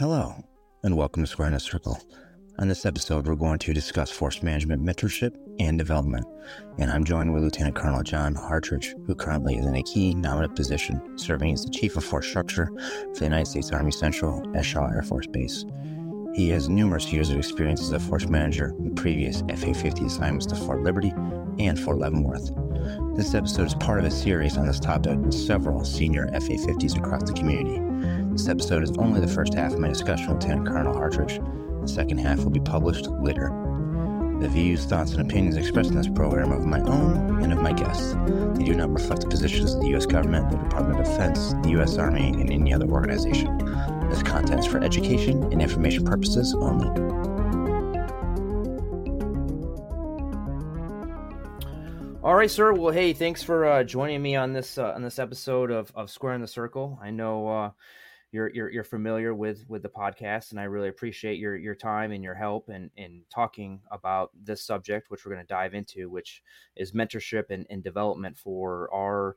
Hello, and welcome to Square in a Circle. On this episode, we're going to discuss force management mentorship and development, and I'm joined with Lieutenant Colonel John Hartrich, who currently is in a key nominative position, serving as the Chief of Force Structure for the United States Army Central at Shaw Air Force Base. He has numerous years of experience as a force manager with previous FA 50 assignments to Fort Liberty and Fort Leavenworth. This episode is part of a series on this topic with several senior FA 50s across the community. This episode is only the first half of my discussion with Lieutenant Colonel Hartrich. The second half will be published later. The views, thoughts, and opinions expressed in this program are of my own and of my guests. They do not reflect the positions of the U.S. government, the Department of Defense, the U.S. Army, and any other organization. This content is for education and information purposes only. All right, sir. Well, hey, thanks for uh, joining me on this uh, on this episode of, of Square in the Circle. I know uh, you're, you're you're familiar with with the podcast, and I really appreciate your your time and your help in in talking about this subject, which we're going to dive into, which is mentorship and, and development for our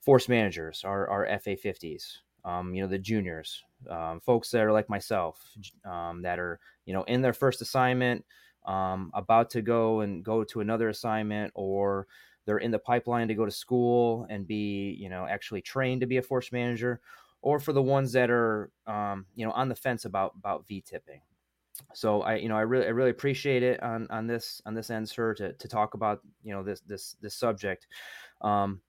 force managers, our our FA fifties um, you know, the juniors, um, folks that are like myself, um, that are, you know, in their first assignment, um, about to go and go to another assignment, or they're in the pipeline to go to school and be, you know, actually trained to be a force manager, or for the ones that are, um, you know, on the fence about about V tipping. So I, you know, I really, I really appreciate it on on this on this end, sir, to to talk about, you know, this this this subject. Um,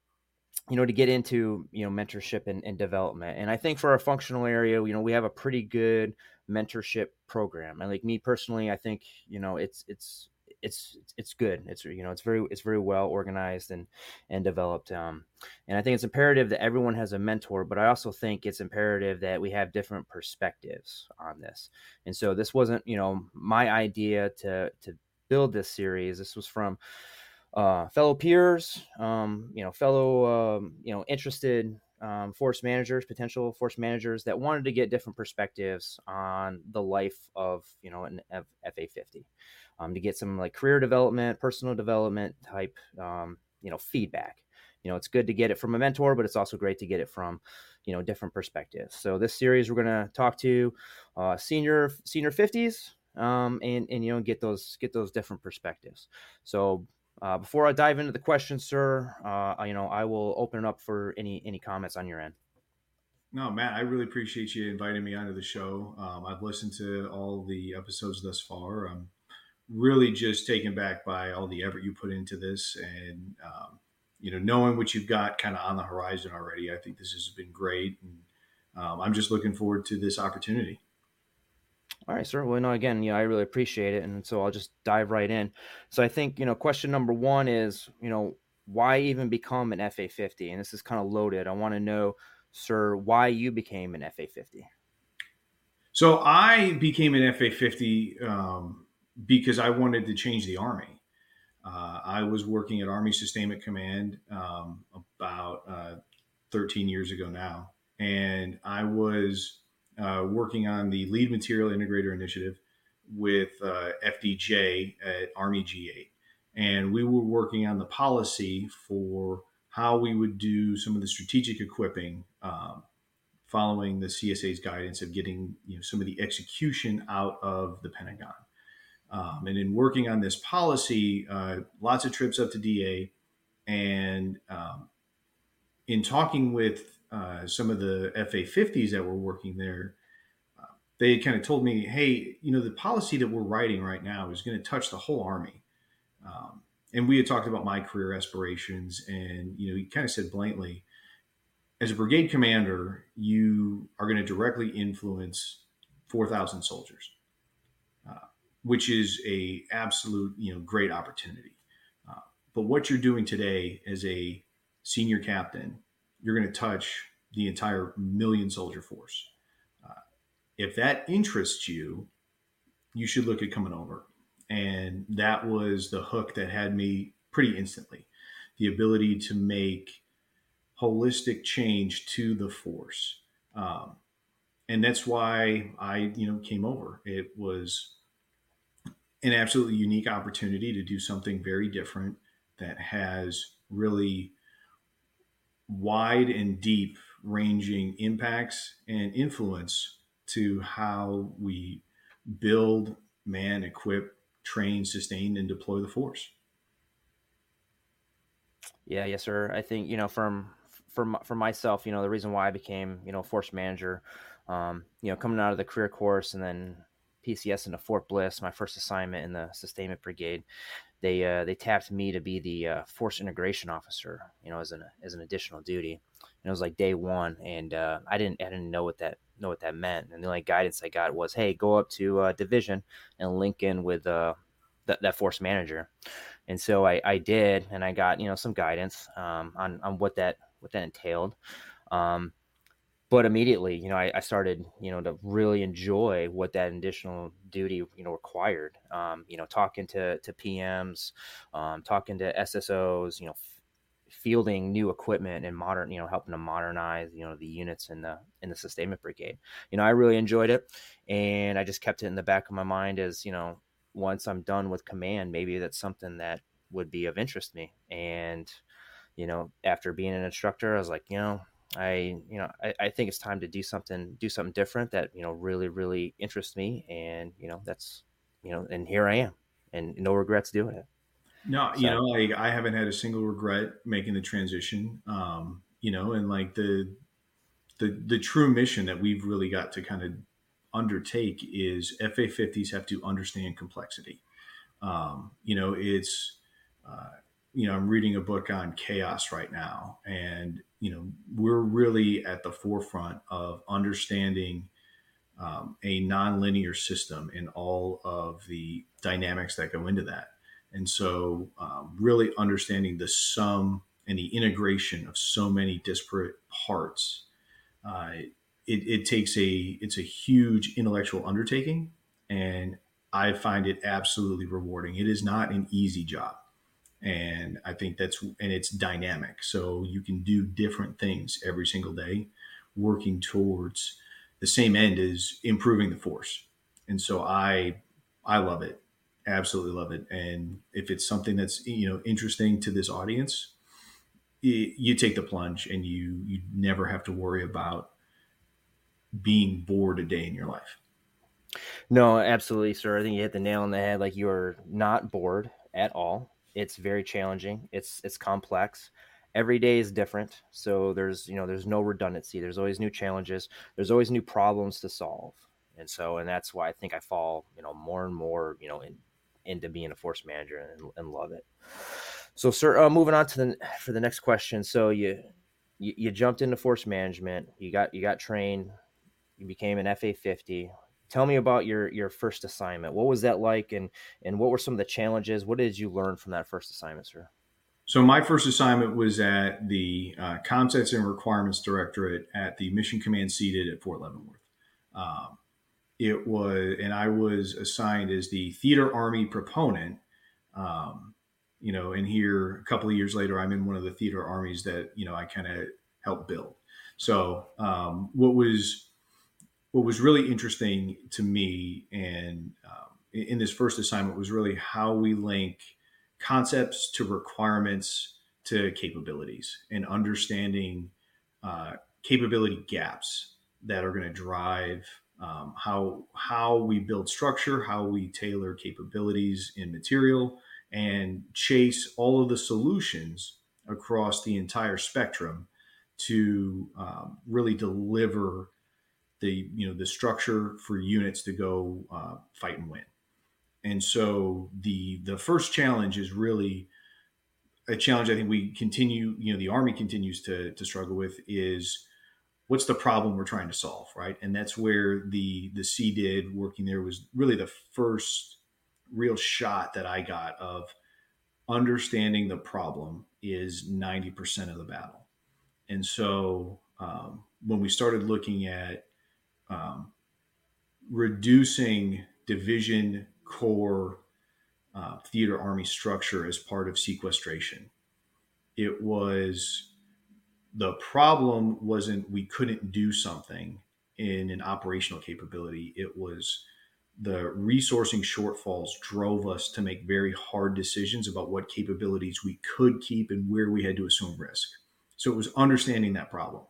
you know, to get into, you know, mentorship and, and, development. And I think for our functional area, you know, we have a pretty good mentorship program. And like me personally, I think, you know, it's, it's, it's, it's good. It's, you know, it's very, it's very well organized and, and developed. Um, and I think it's imperative that everyone has a mentor, but I also think it's imperative that we have different perspectives on this. And so this wasn't, you know, my idea to, to build this series. This was from, uh, fellow peers, um, you know, fellow, um, you know, interested um, force managers, potential force managers that wanted to get different perspectives on the life of, you know, an F- FA50, um, to get some like career development, personal development type, um, you know, feedback. You know, it's good to get it from a mentor, but it's also great to get it from, you know, different perspectives. So this series, we're going to talk to uh, senior senior 50s, um, and and you know get those get those different perspectives. So uh, before I dive into the questions, sir, uh, you know, I will open it up for any any comments on your end. No, Matt, I really appreciate you inviting me onto the show. Um, I've listened to all the episodes thus far. I'm really just taken back by all the effort you put into this, and um, you know, knowing what you've got kind of on the horizon already. I think this has been great, and um, I'm just looking forward to this opportunity. All right, sir. Well, no, again, you know, I really appreciate it, and so I'll just dive right in. So I think you know, question number one is, you know, why even become an FA fifty? And this is kind of loaded. I want to know, sir, why you became an FA fifty. So I became an FA fifty um, because I wanted to change the Army. Uh, I was working at Army Sustainment Command um, about uh, 13 years ago now, and I was uh, working on the lead materiel integrator initiative with uh, FDJ at Army G8. And we were working on the policy for how we would do some of the strategic equipping um, following the CSA's guidance of getting you know, some of the execution out of the Pentagon. Um, and in working on this policy, uh, lots of trips up to DA, and um, in talking with uh, some of the FA 50s that were working there, uh, they kind of told me, hey, you know, the policy that we're writing right now is going to touch the whole Army. Um, and we had talked about my career aspirations, and, you know, he kind of said bluntly, as a brigade commander, you are going to directly influence 4,000 soldiers, uh, which is a absolute, you know, great opportunity. Uh, but what you're doing today as a senior captain you're going to touch the entire million soldier force. Uh, if that interests you, you should look at coming over. And that was the hook that had me pretty instantly the ability to make holistic change to the force. Um, and that's why I, you know, came over. It was an absolutely unique opportunity to do something very different that has really wide and deep ranging impacts and influence to how we build, man, equip, train, sustain, and deploy the force. Yeah, yes, sir. I think you know from for for myself, you know, the reason why I became you know force manager, um, you know, coming out of the career course and then PCS into Fort Bliss, my first assignment in the sustainment brigade, they uh, they tapped me to be the uh, force integration officer, you know, as an as an additional duty. And it was like day one, and uh, I didn't I didn't know what that know what that meant, and the only guidance I got was, hey, go up to uh, division and link in with uh, that, that force manager and so I, I did, and I got you know some guidance um, on on what that what that entailed. Um, but immediately, you know, I, I, started, you know, to really enjoy what that additional duty, you know, required. Um, you know, talking to to PMs, um, talking to SSOs, you know, f- fielding new equipment and modern, you know, helping to modernize, you know, the units in the in the sustainment brigade. You know, I really enjoyed it, and I just kept it in the back of my mind as, you know, once I'm done with command, maybe that's something that would be of interest to me. And, you know, after being an instructor, I was like, you know, I, you know, I, I think it's time to do something, do something different that, you know, really, really interests me. And, you know, that's, you know, and here I am and no regrets doing it. No, so. you know, like I haven't had a single regret making the transition. Um, you know, and like the, the, the true mission that we've really got to kind of undertake is FA 50s have to understand complexity. Um, you know, it's, uh, you know, I'm reading a book on chaos right now, and, you know, we're really at the forefront of understanding um, a nonlinear system and all of the dynamics that go into that. And so, um, really understanding the sum and the integration of so many disparate parts uh, it, it takes a it's a huge intellectual undertaking and i find it absolutely rewarding it is not an easy job and i think that's and it's dynamic so you can do different things every single day working towards the same end is improving the force and so i i love it absolutely love it and if it's something that's you know interesting to this audience you take the plunge and you you never have to worry about being bored a day in your life. No, absolutely, sir. I think you hit the nail on the head. Like you're not bored at all. It's very challenging. It's it's complex. Every day is different. So there's you know there's no redundancy. There's always new challenges. There's always new problems to solve. And so and that's why I think I fall you know more and more you know in, into being a force manager and, and love it. So, sir, uh, moving on to the for the next question. So you, you you jumped into force management. You got you got trained you became an FA 50. Tell me about your your first assignment. What was that like, and and what were some of the challenges? What did you learn from that first assignment, sir? So my first assignment was at the uh, Concepts and Requirements Directorate at the Mission Command CDID at Fort Leavenworth. Um, it was, and I was assigned as the Theater Army proponent. Um, you know, and here a couple of years later, I'm in one of the theater armies that you know I kind of helped build. So um, what was what was really interesting to me and um, in this first assignment was really how we link concepts to requirements to capabilities and understanding uh, capability gaps that are going to drive um, how how we build structure, how we tailor capabilities in material, and chase all of the solutions across the entire spectrum to um, really deliver the you know the structure for units to go uh, fight and win. And so the the first challenge is really a challenge I think we continue, you know, the Army continues to, to struggle with is what's the problem we're trying to solve, right? And that's where the the CDID working there was really the first real shot that I got of understanding the problem is 90% of the battle. And so um, when we started looking at um, reducing division corps uh, theater army structure as part of sequestration. It was the problem wasn't we couldn't do something in an operational capability. It was the resourcing shortfalls drove us to make very hard decisions about what capabilities we could keep and where we had to assume risk. So it was understanding that problem.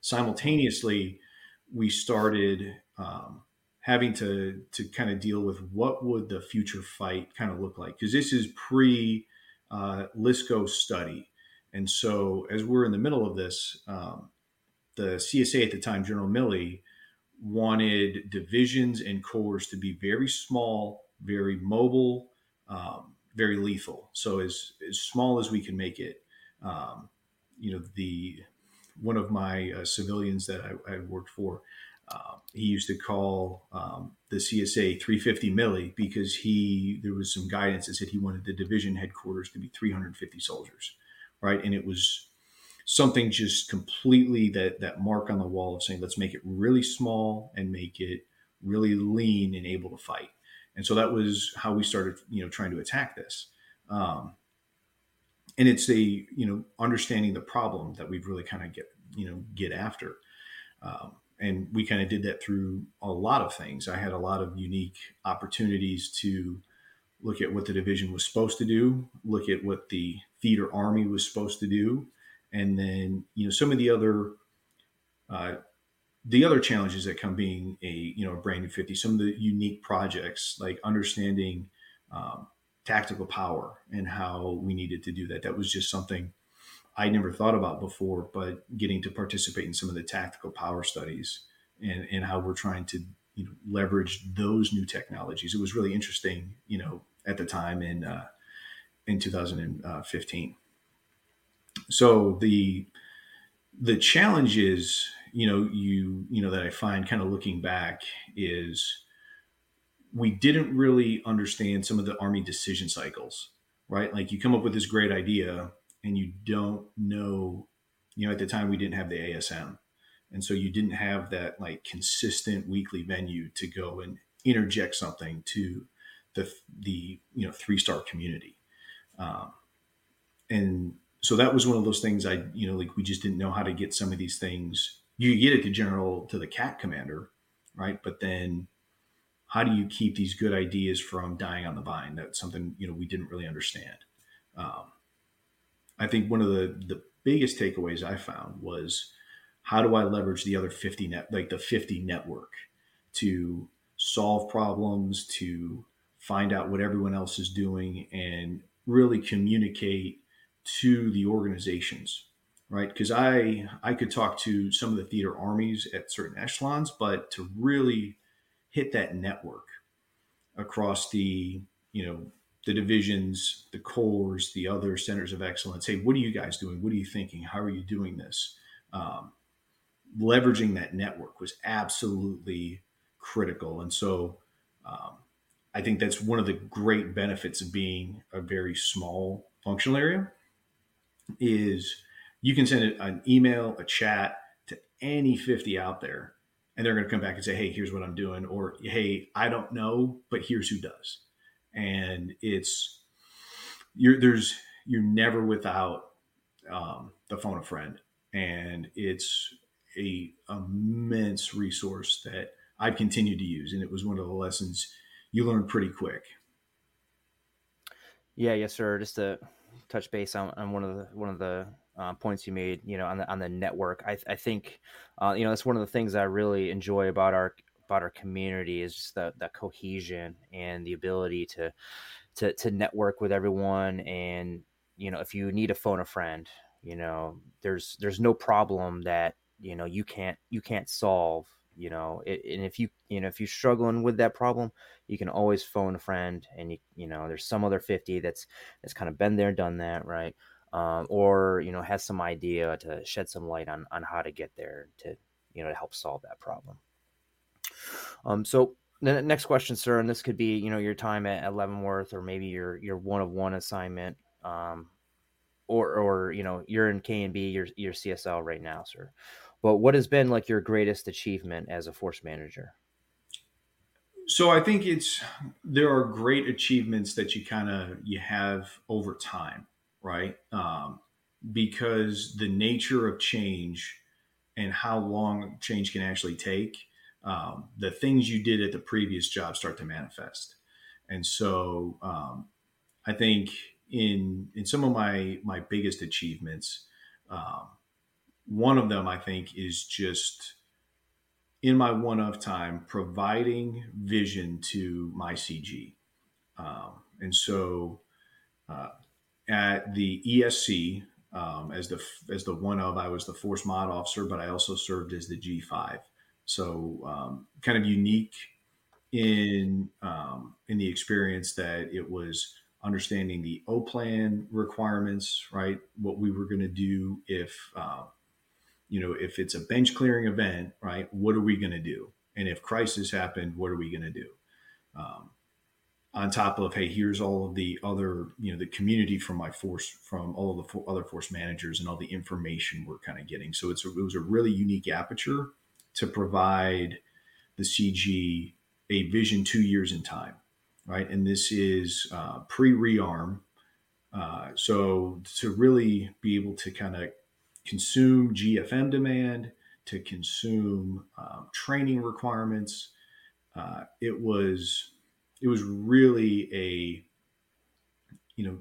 Simultaneously, we started um, having to to kind of deal with what would the future fight kind of look like because this is pre uh, LSCO study, and so as we're in the middle of this, um, the CSA at the time, General Milley, wanted divisions and corps to be very small, very mobile, um, very lethal. So as as small as we can make it. Um, you know, the one of my uh, civilians that I, I worked for, uh, he used to call um, the CSA 350 Milley because he there was some guidance that said he wanted the division headquarters to be 350 soldiers, right? And it was something just completely that that mark on the wall of saying let's make it really small and make it really lean and able to fight and so that was how we started you know trying to attack this um, and it's a you know understanding the problem that we've really kind of get you know get after. Um, and we kind of did that through a lot of things. I had a lot of unique opportunities to look at what the division was supposed to do look at what the theater army was supposed to do and then you know some of the other uh, the other challenges that come being a you know a brand new 50 some of the unique projects like understanding um, tactical power and how we needed to do that. That was just something i never thought about before but getting to participate in some of the tactical power studies and and how we're trying to you know leverage those new technologies. It was really interesting you know at the time in uh, in 2015 so the the challenge is you know you you know that i find kind of looking back is we didn't really understand some of the army decision cycles right like you come up with this great idea and you don't know you know at the time we didn't have the asm and so you didn't have that like consistent weekly venue to go and interject something to the the you know three star community um, and so that was one of those things I, you know, like we just didn't know how to get some of these things. You get it to general to the CAC commander, right? But then how do you keep these good ideas from dying on the vine? That's something, you know, we didn't really understand. Um, I think one of the, the biggest takeaways I found was how do I leverage the other 50 net, like the 50 network to solve problems, to find out what everyone else is doing and really communicate to the organizations right because i i could talk to some of the theater armies at certain echelons but to really hit that network across the you know the divisions the corps the other centers of excellence. Hey what are you guys doing? What are you thinking? How are you doing this? Um, leveraging that network was absolutely critical. And so um, i think that's one of the great benefits of being a very small functional area is you can send an email, a chat to any 50 out there, and they're going to come back and say, hey, here's what I'm doing, or hey, I don't know, but here's who does. And it's, you're, there's, you're never without um, the phone a friend. And it's a immense resource that I've continued to use. And it was one of the lessons you learn pretty quick. Yeah, yes, sir. Just to touch base on, on one of the one of the uh, points you made, you know, on the on the network. I, I think, uh, you know, that's one of the things I really enjoy about our about our community is just that that cohesion and the ability to to to network with everyone. And you know, if you need to phone a friend, you know, there's there's no problem that you know you can't you can't solve you know it, and if you you know if you're struggling with that problem you can always phone a friend and you you know there's some other 50 that's that's kind of been there done that right um, or you know has some idea to shed some light on on how to get there to you know to help solve that problem. Um so the next question sir and this could be you know your time at, leavenworth or maybe your your one of one assignment um or or you know you're in k and b you're, you're csl right now sir. But what has been like your greatest achievement as a force manager? So I think it's there are great achievements that you kind of you have over time, right? Um, because the nature of change and how long change can actually take, um, the things you did at the previous job start to manifest. And so um, I think in in some of my my biggest achievements, um, one of them, I think, is just in my one of time providing vision to my CG. Um, and so uh, at the ESC, um, as the as the one of, I was the force mod officer, but I also served as the G5. So um, kind of unique in um, in the experience that it was understanding the O plan requirements, right? What we were going to do if uh, you know if it's a bench clearing event, right? What are we going to do? And if crisis happened, what are we going to do? Um, on top of hey here's all of the other you know the community from my force from all of the other force managers and all the information we're kind of getting. So it's a, it was a really unique aperture to provide the cg a vision two years in time right? And this is uh, pre-rearm uh, so to really be able to kind of consume gfm demand to consume um, training requirements uh, it was it was really a you know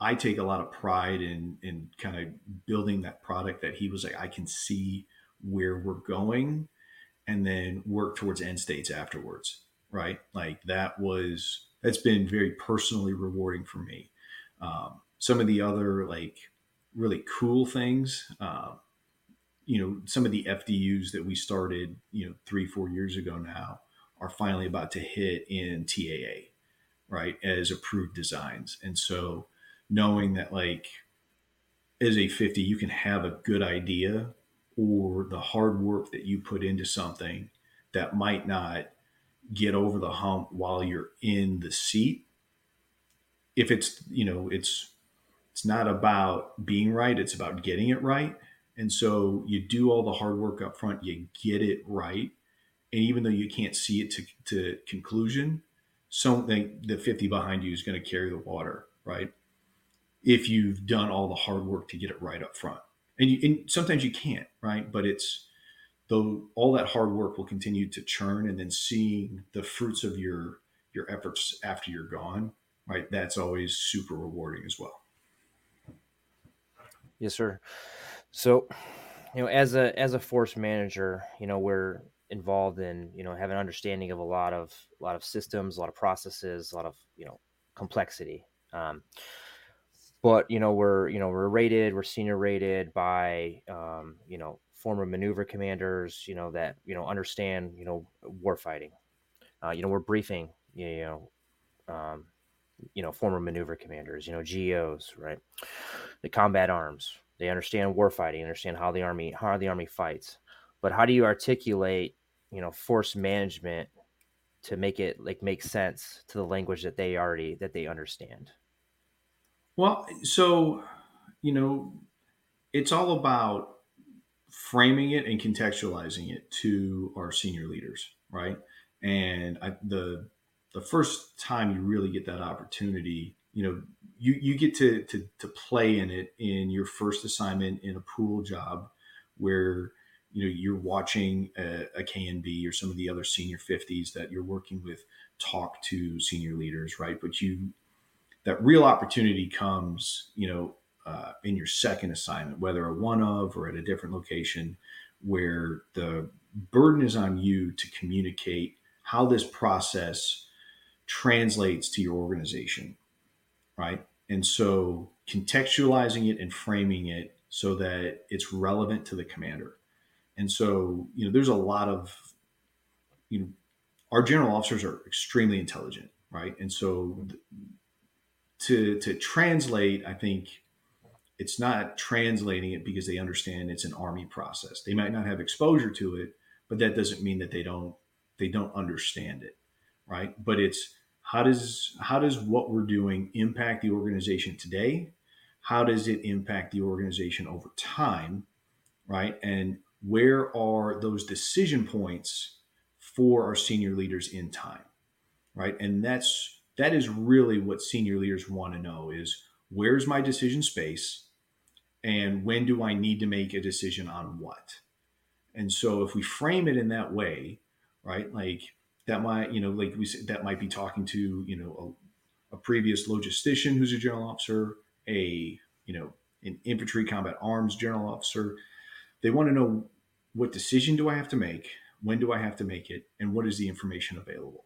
i take a lot of pride in in kind of building that product that he was like i can see where we're going and then work towards end states afterwards right? Like that was that's been very personally rewarding for me. Um, some of the other like really cool things uh, you know some of the fdus that we started you know three four years ago now are finally about to hit in TAA, right, as approved designs. And so knowing that, like, as a 50, you can have a good idea or the hard work that you put into something that might not get over the hump while you're in the seat. If it's, you know, it's, it's not about being right, it's about getting it right. And so you do all the hard work up front, you get it right and even though you can't see it to, to conclusion, something the 50 behind you is going to carry the water, right? If you've done all the hard work to get it right up front. And, you, and sometimes you can't, right? But it's though all that hard work will continue to churn and then seeing the fruits of your your efforts after you're gone, right? That's always super rewarding as well. Yes, sir. So, you know, as a as a force manager, you know, we're involved in you know have an understanding of a lot of a lot of systems a lot of processes a lot of you know complexity um, but you know we're you know we're rated we're senior rated by um, you know former maneuver commanders you know that you know understand you know war fighting uh, you know we're briefing you know um, you know former maneuver commanders you know geos right the combat arms they understand war fighting understand how the army how the army fights but how do you articulate you know force management to make it like make sense to the language that they already that they understand. Well so you know it's all about framing it and contextualizing it to our senior leaders right? And I, the the first time you really get that opportunity you know you you get to to, to play in it in your first assignment in a pool job where you know you're watching a, a KNB or some of the other senior 50s that you're working with talk to senior leaders, right? But you that real opportunity comes, you know, uh, in your second assignment, whether a one of or at a different location, where the burden is on you to communicate how this process translates to your organization, right? And so contextualizing it and framing it so that it's relevant to the commander and so, you know, there's a lot of, you know, our general officers are extremely intelligent, right? And so, to to translate, I think it's not translating it because they understand it's an army process. They might not have exposure to it, but that doesn't mean that they don't they don't understand it, right? But it's how does how does what we're doing impact the organization today? How does it impact the organization over time, right? And where are those decision points for our senior leaders in time right? And that's that is really what senior leaders want to know is where's my decision space? And when do i need to make a decision on what? And so if we frame it in that way right like that might you know like we said that might be talking to you know a, a previous logistician who's a general officer a you know an infantry combat arms general officer they want to know what decision do I have to make? when do I have to make it, and what is the information available.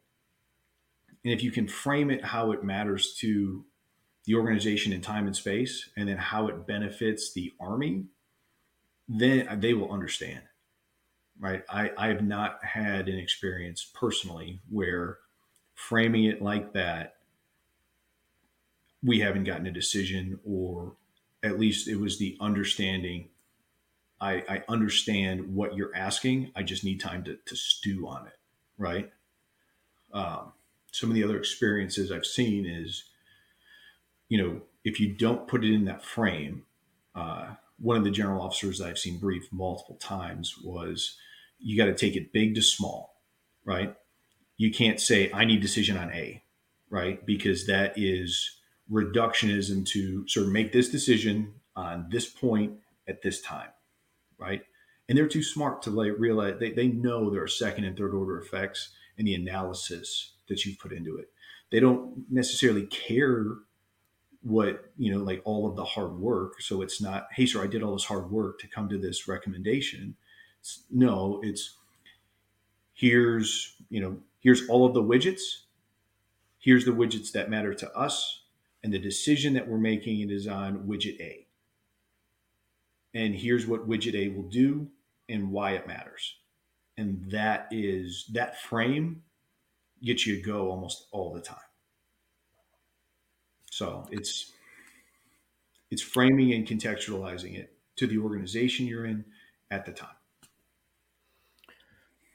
And if you can frame it how it matters to the organization in time and space, and then how it benefits the Army, then they will understand. Right. I, I have not had an experience personally where framing it like that, we haven't gotten a decision, or at least it was the understanding. I, I understand what you're asking. I just need time to, to stew on it. Right. Um, some of the other experiences I've seen is, you know, if you don't put it in that frame, uh, one of the general officers I've seen brief multiple times was you got to take it big to small, right? You can't say, I need decision on A, right? Because that is reductionism to sort of make this decision on this point at this time, right? And they're too smart to like realize they, they know there are second and third order effects in the analysis that you've put into it. They don't necessarily care what you know like all of the hard work so it's not hey sir i did all this hard work to come to this recommendation it's, no it's here's you know here's all of the widgets here's the widgets that matter to us and the decision that we're making is on widget a and here's what widget a will do and why it matters and that is that frame gets you to go almost all the time so it's it's framing and contextualizing it to the organization you're in at the time.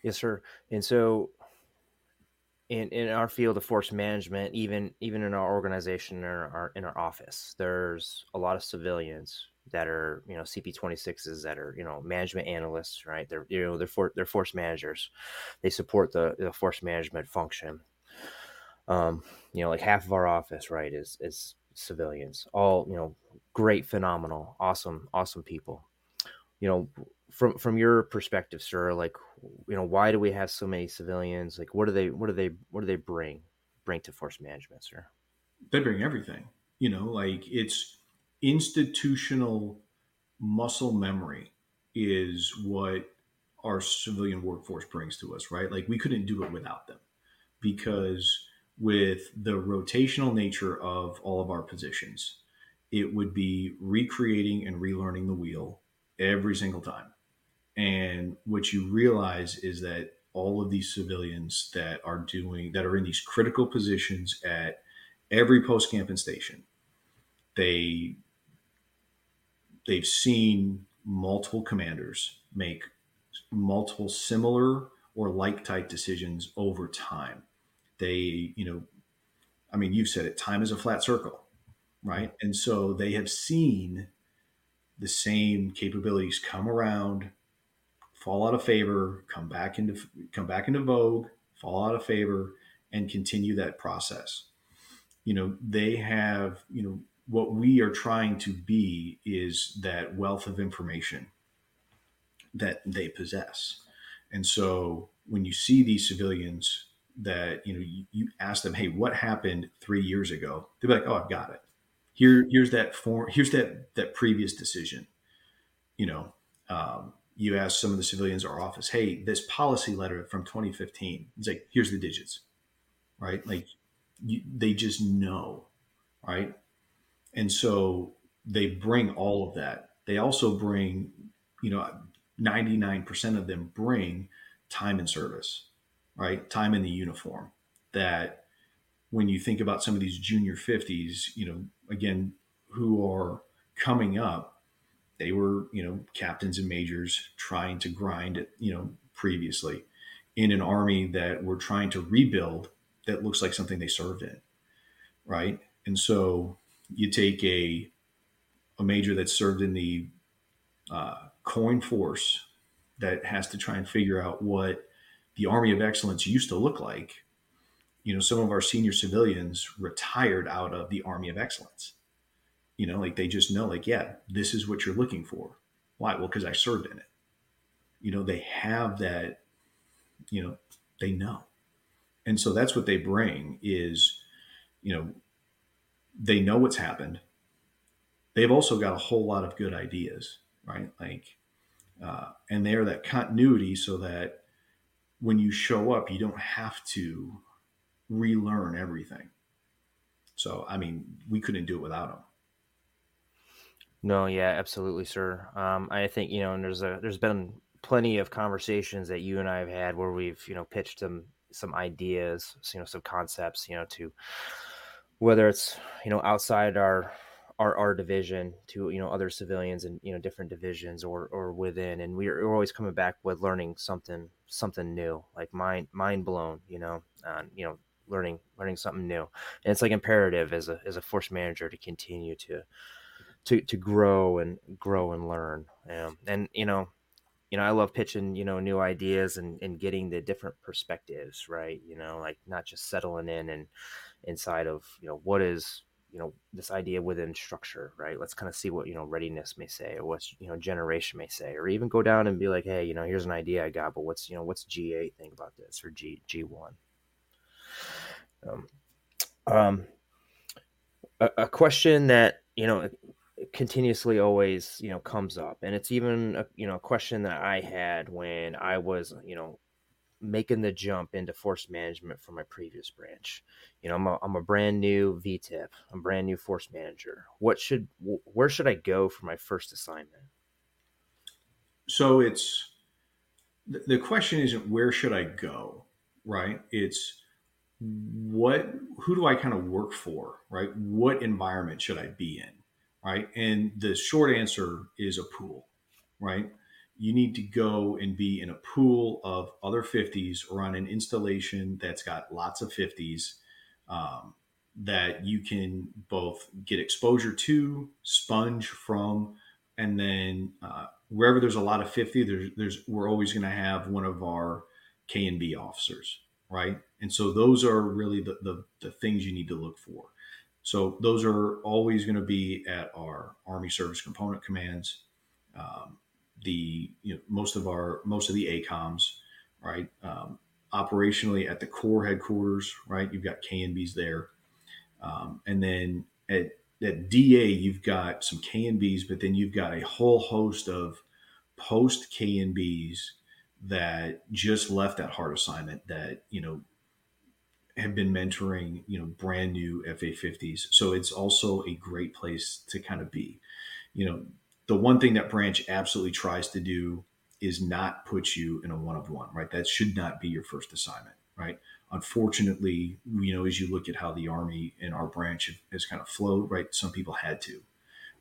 Yes, sir. And so in, in our field of force management, even even in our organization or our in our office, there's a lot of civilians that are you know CP26s that are you know management analysts, right? They're you know they're for, they're force managers. They support the, the force management function, um, you know, like half of our office, right, is is civilians. All you know, great, phenomenal, awesome, awesome people. You know, from from your perspective, sir, like, you know, why do we have so many civilians? Like, what do they, what do they, what do they bring bring to force management, sir? They bring everything. You know, like it's institutional muscle memory is what our civilian workforce brings to us, right? Like we couldn't do it without them because with the rotational nature of all of our positions, it would be recreating and relearning the wheel every single time. And what you realize is that all of these civilians that are doing that are in these critical positions at every post camp and station, they they've seen multiple commanders make multiple similar or like type decisions over time they, you know, I mean, you've said it, time is a flat circle, right? And so they have seen the same capabilities come around, fall out of favor, come back into come back into vogue, fall out of favor, and continue that process. You know, they have, you know, what we are trying to be is that wealth of information that they possess. And so when you see these civilians that you know you, you ask them hey what happened three years ago? They'll be like oh i've got it. Here here's that form here's that that previous decision. You know um, you ask some of the civilians our office hey this policy letter from 2015 it's like here's the digits right? Like you, they just know right and so they bring all of that they also bring you know 99% of them bring time and service right? Time in the uniform. That when you think about some of these junior 50s, you know, again, who are coming up, they were, you know, captains and majors trying to grind it, you know, previously in an army that we're trying to rebuild that looks like something they served in, right? And so you take a a major that served in the uh, coin force that has to try and figure out what the Army of Excellence used to look like, you know, some of our senior civilians retired out of the Army of Excellence. You know, like they just know, like, yeah, this is what you're looking for. Why? Well, because I served in it. You know, they have that, you know, they know. And so that's what they bring is, you know, they know what's happened. They've also got a whole lot of good ideas, right? Like, uh, and they're that continuity so that when you show up, you don't have to relearn everything. So, I mean, we couldn't do it without them. No, yeah, absolutely, sir. Um, I think you know, and there's a there's been plenty of conversations that you and I have had where we've you know pitched some some ideas, you know, some concepts, you know, to whether it's you know outside our our, our division to you know other civilians and you know different divisions or or within and we're, we're always coming back with learning something something new like mind mind blown you know on you know learning learning something new. And it's like imperative as a as a force manager to continue to to to grow and grow and learn. Um, and you know you know i love pitching you know new ideas and and getting the different perspectives right? You know like not just settling in and inside of you know what is you know this idea within structure right let's kind of see what you know readiness may say or what's you know generation may say or even go down and be like hey you know here's an idea i got but what's you know what's ga think about this or g g1 um, um a, a question that you know continuously always you know comes up and it's even a, you know a question that i had when i was you know making the jump into force management from my previous branch. You know, I'm a, I'm a brand new VTIP. I'm a brand new force manager. What should where should I go for my first assignment? So it's the question isn't where should I go, right? It's what who do I kind of work for, right? What environment should I be in, right? And the short answer is a pool, right? You need to go and be in a pool of other 50s or on an installation that's got lots of 50s um, that you can both get exposure to, sponge from, and then uh, wherever there's a lot of 50, there's, there's we're always going to have one of our K and B officers, right? And so those are really the, the, the things you need to look for. So those are always going to be at our Army Service Component Commands. Um, the you know most of our most of the ACOMs, right? Um, operationally at the corps headquarters, right? You've got K and Bs there, um, and then at at DA you've got some K and Bs, but then you've got a whole host of post K and Bs that just left that hard assignment that you know have been mentoring you know brand new FA50s. So it's also a great place to kind of be. You know, the one thing that branch absolutely tries to do is not put you in a one of one, right? That should not be your first assignment, right? Unfortunately, you know, as you look at how the Army and our branch has kind of flowed, right? Some people had to.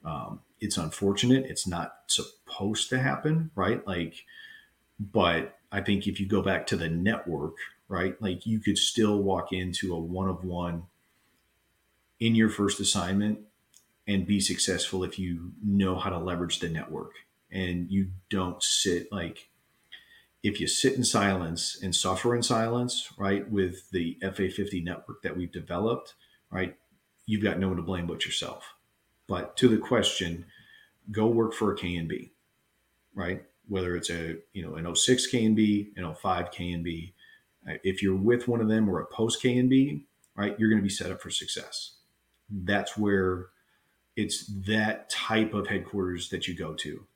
Um, it's unfortunate. It's not supposed to happen, right? Like, but I think if you go back to the network, right, like you could still walk into a one of one in your first assignment and be successful if you know how to leverage the network. And you don't sit like if you sit in silence and suffer in silence right with the fa50 network that we've developed right you've got no one to blame but yourself. But to the question go work for a k&b right? Whether it's a you know an 06 k&b an 05 k&b if you're with one of them or a post k&b right you're going to be set up for success. That's where it's that type of headquarters that you go to,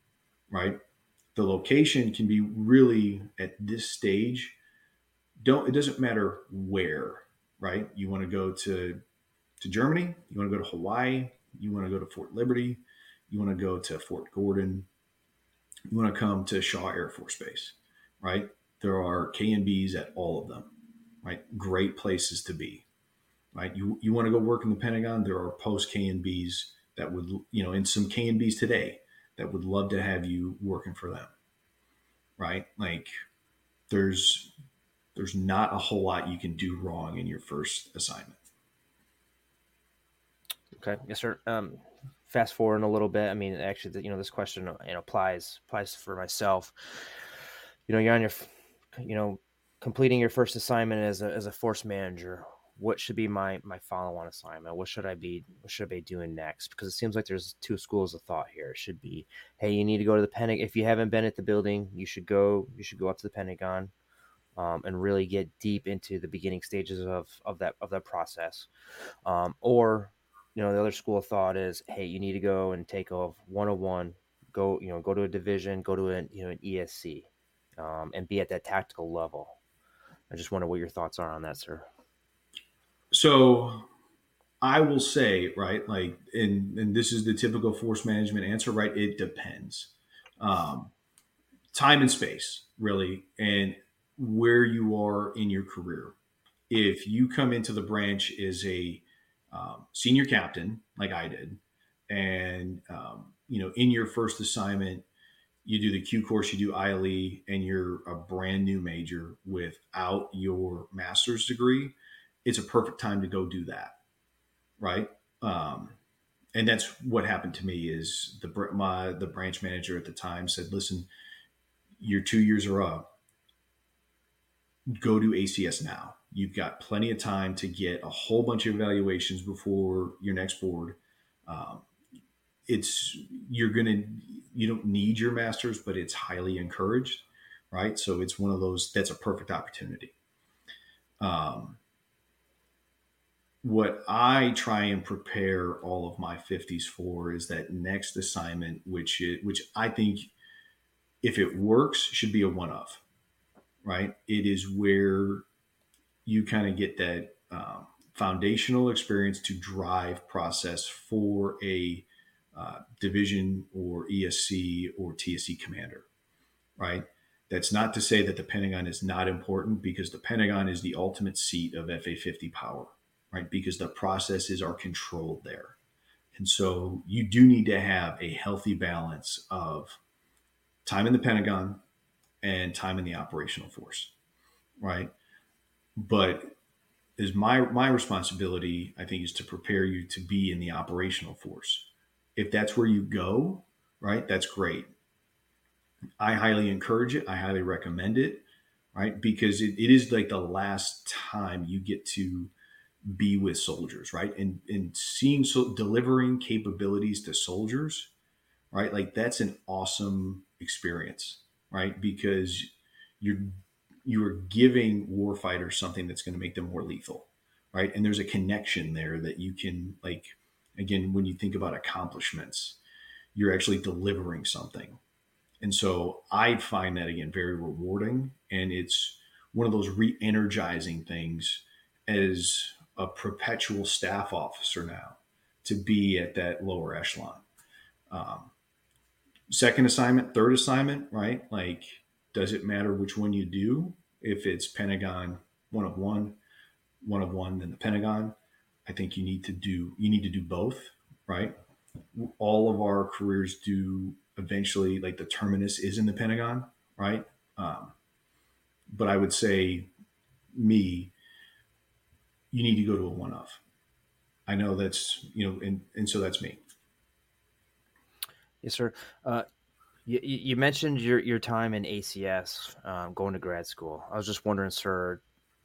right? The location can be really at this stage. Don't it doesn't matter where, right? You want to go to to Germany, you want to go to Hawaii, you want to go to Fort Liberty, you want to go to Fort Gordon, you want to come to Shaw Air Force Base, right? There are K and Bs at all of them, right? Great places to be, right? You you want to go work in the Pentagon, there are post K and Bs that would you know in some K and Bs today that would love to have you working for them right? Like there's there's not a whole lot you can do wrong in your first assignment. Okay. Yes sir. Um fast forward a little bit. I mean actually you know this question you know applies applies for myself. You know you're on your you know completing your first assignment as a, as a force manager what should be my my follow-on assignment? What should i be what should i be doing next? Because it seems like there's two schools of thought here. It should be hey you need to go to the pentagon if you haven't been at the building you should go you should go up to the pentagon um, and really get deep into the beginning stages of of that of that process. Um, or you know the other school of thought is hey you need to go and take off 101 go you know go to a division go to an you know an esc um, and be at that tactical level. I just wonder what your thoughts are on that, sir. So I will say, right, like, and, and this is the typical force management answer, right? It depends. Um, time and space, really, and where you are in your career. If you come into the branch as a um, senior captain, like I did, and um, you know, in your first assignment, you do the Q course, you do ILE, and you're a brand new major without your master's degree, it's a perfect time to go do that, right? Um, and that's what happened to me. Is the my the branch manager at the time said, "Listen, your two years are up. Go to ACS now. You've got plenty of time to get a whole bunch of evaluations before your next board. Um, it's you're gonna you don't need your master's, but it's highly encouraged, right? So it's one of those that's a perfect opportunity. Um, what I try and prepare all of my 50s for is that next assignment, which it, which I think if it works should be a one of, right? It is where you kind of get that um, foundational experience to drive process for a uh, division or ESC or TSC commander, right? That's not to say that the Pentagon is not important because the Pentagon is the ultimate seat of FA 50 power, right? Because the processes are controlled there. And so you do need to have a healthy balance of time in the Pentagon and time in the operational force, right? But is my my responsibility, I think, is to prepare you to be in the operational force if that's where you go, right, that's great. I highly encourage it. I highly recommend it, right? Because it, it is like the last time you get to be with soldiers, right? And and seeing so delivering capabilities to soldiers, right? Like that's an awesome experience, right? Because you're you are giving warfighters something that's going to make them more lethal, right? And there's a connection there that you can like again, when you think about accomplishments, you're actually delivering something. And so I find that again very rewarding. And it's one of those re energizing things as a perpetual staff officer now to be at that lower echelon. Um, second assignment, third assignment, right? Like, does it matter which one you do? If it's Pentagon one of one, one of one, then the Pentagon. I think you need to do you need to do both, right? All of our careers do eventually like the terminus is in the Pentagon, right? Um, but I would say me, you need to go to a one off. I know that's you know, and and so that's me. Yes, sir. Uh, you, you, mentioned your your time in ACS, um, going to grad school. I was just wondering, sir,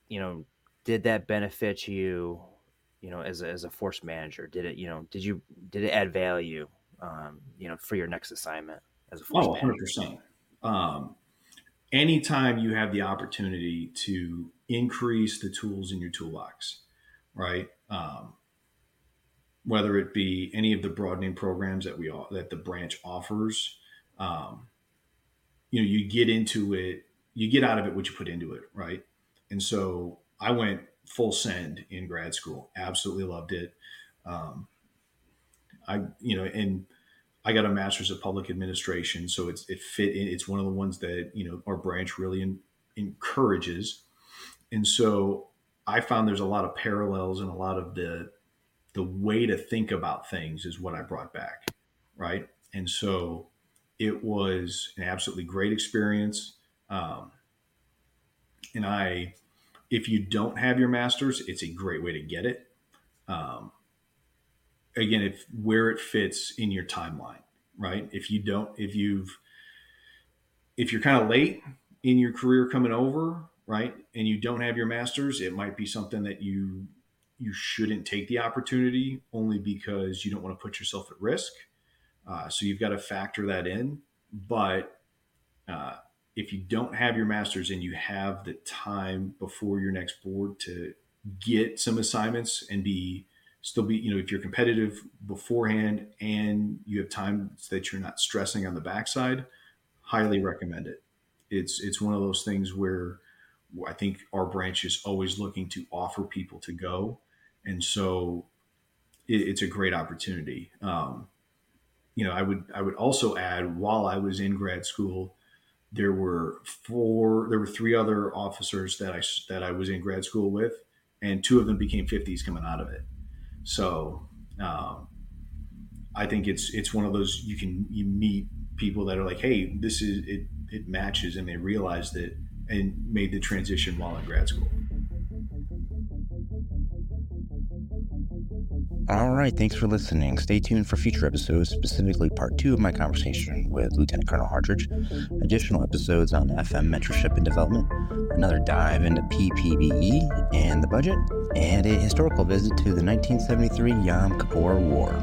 you know, did that benefit you you know, as a, as a force manager? Did it, you know, did you, did it add value, um, you know, for your next assignment as a force oh, manager? 100%. Um, anytime you have the opportunity to increase the tools in your toolbox, right? Um, whether it be any of the broadening programs that we that the branch offers, um, you know, you get into it, you get out of it what you put into it, right? And so I went full send in grad school. Absolutely loved it. Um, I, you know, and I got a master's of public administration, so it's it fit. In, it's one of the ones that you know our branch really in, encourages, and so I found there's a lot of parallels and a lot of the the way to think about things is what I brought back, right? And so it was an absolutely great experience, um, and I if you don't have your master's, it's a great way to get it. Um, again, if where it fits in your timeline, right? If you don't, if you've, if you're kind of late in your career coming over, right, and you don't have your master's, it might be something that you you shouldn't take the opportunity only because you don't want to put yourself at risk. Uh, so you've got to factor that in. But uh, if you don't have your master's and you have the time before your next board to get some assignments and be still be you know if you're competitive beforehand and you have time so that you're not stressing on the backside highly recommend it it's it's one of those things where I think our branch is always looking to offer people to go, and so it, it's a great opportunity. Um, you know, I would I would also add while I was in grad school, there were four, there were three other officers that I that I was in grad school with, and two of them became 50s coming out of it. So um, I think it's it's one of those you can you meet people that are like, hey, this is it it matches, and they realize that and made the transition while in grad school. All right, thanks for listening. Stay tuned for future episodes, specifically part two of my conversation with Lieutenant Colonel Hartrich, additional episodes on FM mentorship and development, another dive into PPBE and the budget, and a historical visit to the 1973 Yom Kippur War.